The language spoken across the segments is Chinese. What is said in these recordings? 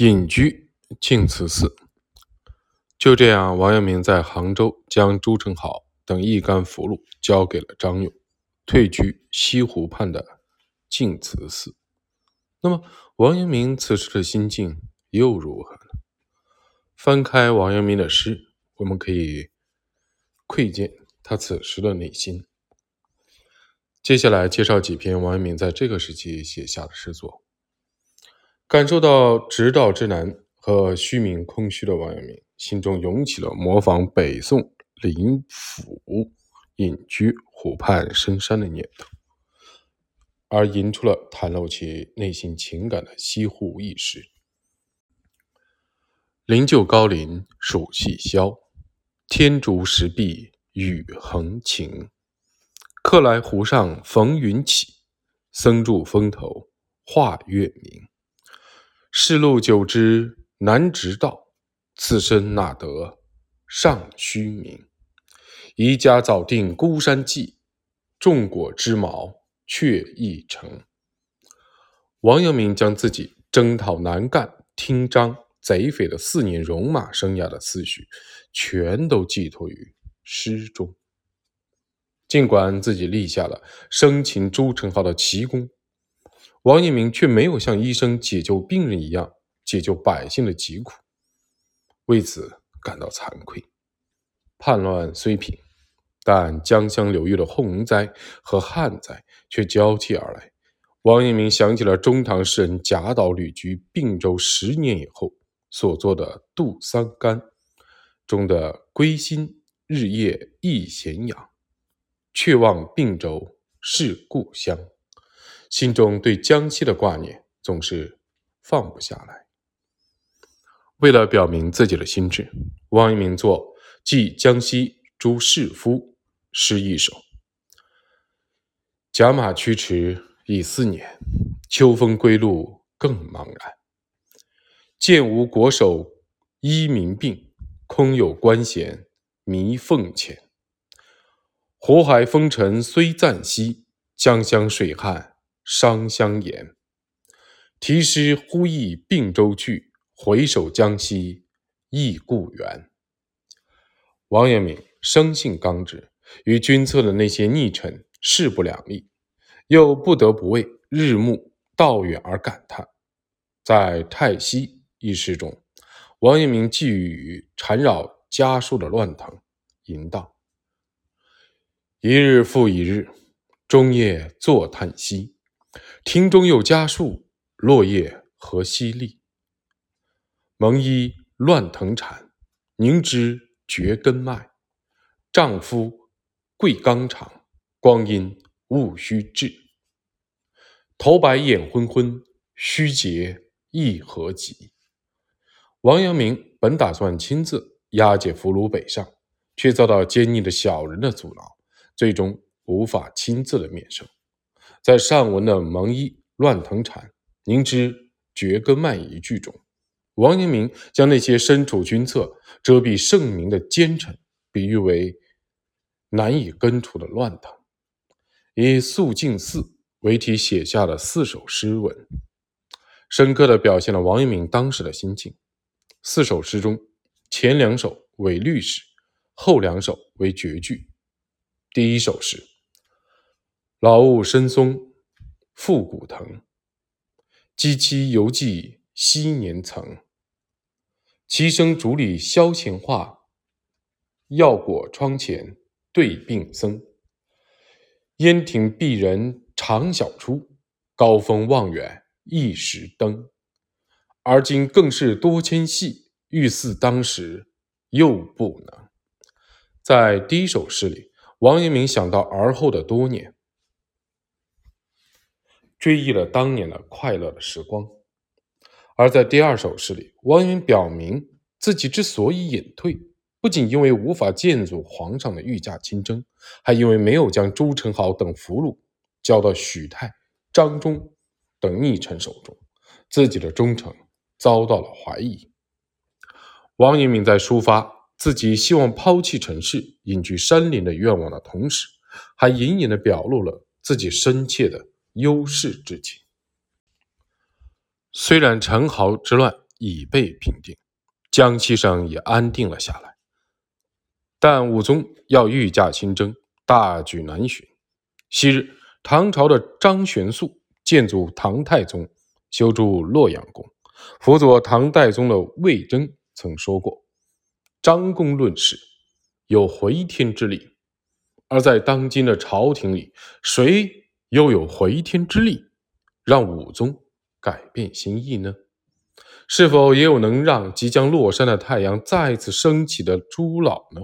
隐居净慈寺。就这样，王阳明在杭州将朱宸濠等一干俘虏交给了张勇，退居西湖畔的净慈寺。那么，王阳明此时的心境又如何呢？翻开王阳明的诗，我们可以窥见他此时的内心。接下来介绍几篇王阳明在这个时期写下的诗作。感受到直道之难和虚名空虚的王阳明，心中涌起了模仿北宋林甫隐居湖畔深山的念头，而吟出了袒露其内心情感的西湖一诗。灵柩高林暑气消，天竺石壁雨横晴。客来湖上逢云起，僧住峰头画月明。世路久知难直道，此身哪得尚虚名？宜家早定孤山计，种果之毛却一成。王阳明将自己征讨南赣、听章。贼匪的四年戎马生涯的思绪，全都寄托于诗中。尽管自己立下了生擒朱宸濠的奇功，王阳明却没有像医生解救病人一样解救百姓的疾苦，为此感到惭愧。叛乱虽平，但江湘流域的洪灾和旱灾却交替而来。王阳明想起了中唐诗人贾岛旅居并州十年以后。所作的《杜桑干》中的“归心日夜忆咸阳，却望并州是故乡”，心中对江西的挂念总是放不下来。为了表明自己的心志，王阳明作《寄江西诸士夫》诗一首：“甲马驱驰已四年，秋风归路更茫然。”见无国手医民病，空有官衔弥俸钱。火海风尘虽暂息，江乡水旱伤相言。题诗忽忆并州去，回首江西忆故园。王阳明生性刚直，与君侧的那些逆臣势不两立，又不得不为日暮道远而感叹。在太息。一诗中，王阳明寄语缠绕家书的乱腾，吟道：“一日复一日，终夜坐叹息。庭中有家树，落叶何淅沥。蒙衣乱藤缠，凝脂绝根脉。丈夫贵刚肠，光阴勿须至。头白眼昏昏，须结意何及？”王阳明本打算亲自押解俘虏北上，却遭到奸佞的小人的阻挠，最终无法亲自的面圣。在上文的“蒙衣乱藤缠，凝脂绝根脉”一句中，王阳明将那些身处军侧、遮蔽圣明的奸臣，比喻为难以根除的乱藤，以“肃静寺”为题写下了四首诗文，深刻的表现了王阳明当时的心境。四首诗中，前两首为律诗，后两首为绝句。第一首诗：老物深松，复古藤。积期犹记昔年曾。齐声竹里萧前话，药果窗前对病僧。烟亭避人长晓出，高峰望远一时登。而今更是多牵系，欲似当时又不能。在第一首诗里，王阳明想到而后的多年，追忆了当年的快乐的时光；而在第二首诗里，王阳明表明自己之所以隐退，不仅因为无法见阻皇上的御驾亲征，还因为没有将朱宸濠等俘虏交到许泰、张忠等逆臣手中，自己的忠诚。遭到了怀疑。王阳明在抒发自己希望抛弃尘世、隐居山林的愿望的同时，还隐隐的表露了自己深切的忧世之情。虽然陈豪之乱已被平定，江西上也安定了下来。但武宗要御驾亲征，大举南巡。昔日唐朝的张玄素建筑唐太宗修筑洛阳宫，辅佐唐太宗的魏征曾说过：“张公论事有回天之力。”而在当今的朝廷里，谁又有回天之力，让武宗改变心意呢？是否也有能让即将落山的太阳再次升起的朱老呢？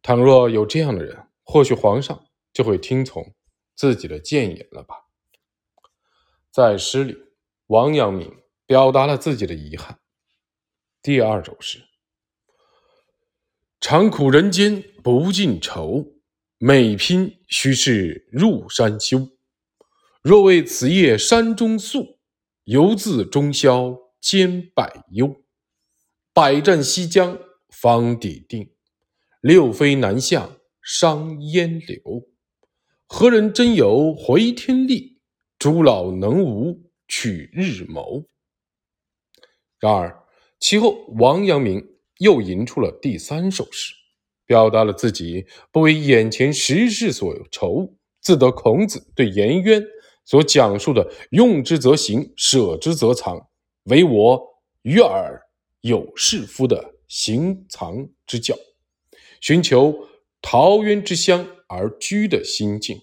倘若有这样的人，或许皇上就会听从自己的谏言了吧。在诗里，王阳明表达了自己的遗憾。第二首诗：长苦人间不尽愁。每拼须是入山修，若为此夜山中宿，犹自中宵兼百忧。百战西江方抵定，六飞南向伤烟柳。何人真有回天力？朱老能无取日谋？然而其后，王阳明又吟出了第三首诗。表达了自己不为眼前时事所愁，自得孔子对颜渊所讲述的“用之则行，舍之则藏，唯我与尔有是夫”的行藏之教，寻求陶渊之乡而居的心境。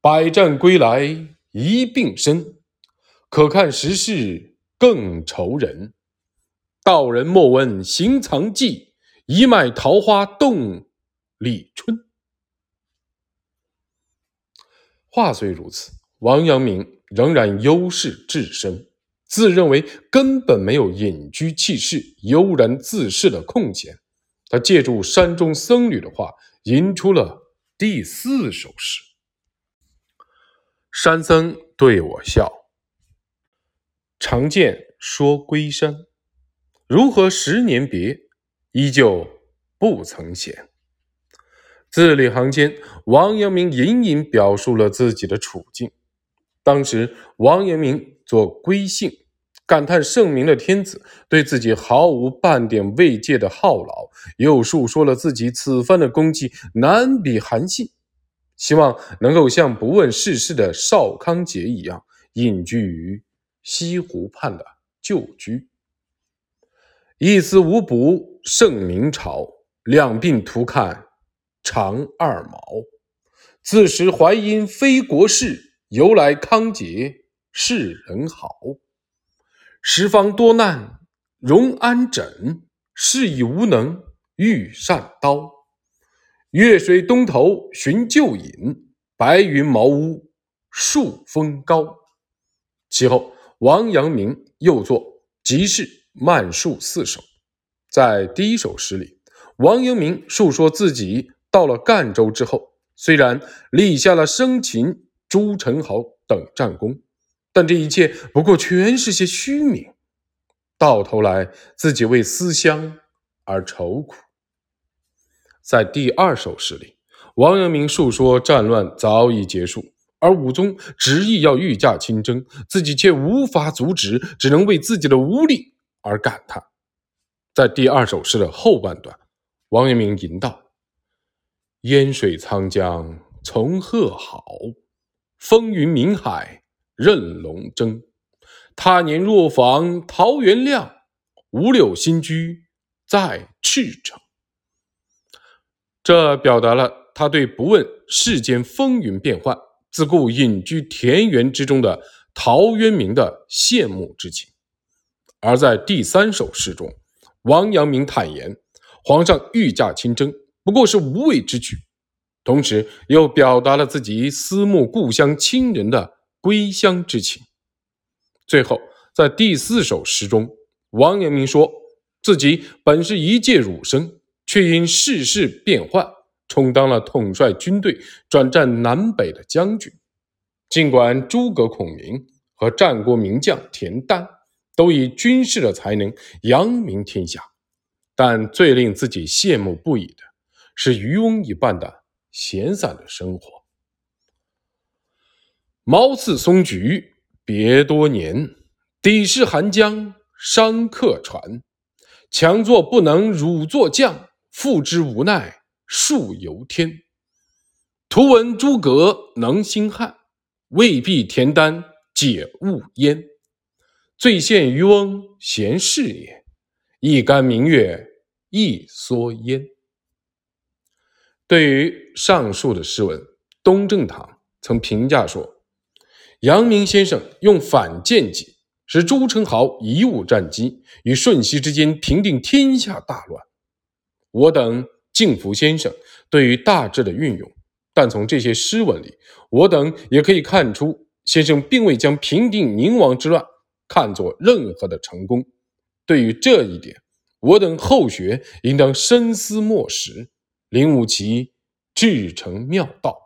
百战归来一并身，可看时事更愁人。道人莫问行藏迹。一脉桃花动立春。话虽如此，王阳明仍然忧世至深，自认为根本没有隐居弃世、悠然自适的空闲。他借助山中僧侣的话，吟出了第四首诗：“山僧对我笑，常见说归山，如何十年别？”依旧不曾闲。字里行间，王阳明隐隐表述了自己的处境。当时，王阳明做归信，感叹圣明的天子对自己毫无半点慰藉的犒劳，又述说了自己此番的功绩难比韩信，希望能够像不问世事的邵康节一样，隐居于西湖畔的旧居。一丝无补胜明朝，两鬓徒看长二毛。自识淮阴非国事，由来康节是人好。十方多难容安枕，是以无能御善刀。越水东头寻旧隐，白云茅屋数峰高。其后，王阳明又作集市。慢述四首，在第一首诗里，王阳明述说自己到了赣州之后，虽然立下了生擒朱宸濠等战功，但这一切不过全是些虚名，到头来自己为思乡而愁苦。在第二首诗里，王阳明述说战乱早已结束，而武宗执意要御驾亲征，自己却无法阻止，只能为自己的无力。而感叹，在第二首诗的后半段，王阳明吟道：“烟水沧江从鹤好，风云明海任龙争。他年若访桃源亮，五柳新居在赤城。”这表达了他对不问世间风云变幻，自顾隐居田园之中的陶渊明的羡慕之情。而在第三首诗中，王阳明坦言，皇上御驾亲征不过是无谓之举，同时又表达了自己思慕故乡亲人的归乡之情。最后，在第四首诗中，王阳明说自己本是一介儒生，却因世事变幻，充当了统帅军队、转战南北的将军。尽管诸葛孔明和战国名将田丹。都以军事的才能扬名天下，但最令自己羡慕不已的是渔翁一般的闲散的生活。毛刺松菊别多年，抵是寒江伤客船，强作不能辱作将，负之无奈树犹天。图闻诸葛能兴汉，未必田丹解物焉。最羡渔翁闲适也，一竿明月一蓑烟。对于上述的诗文，东正堂曾评价说：“阳明先生用反间计，使朱宸濠贻误战机，与瞬息之间平定天下大乱。我等敬服先生对于大致的运用，但从这些诗文里，我等也可以看出，先生并未将平定宁王之乱看作任何的成功。对于这一点，我等后学应当深思默识。”领悟其至诚妙道。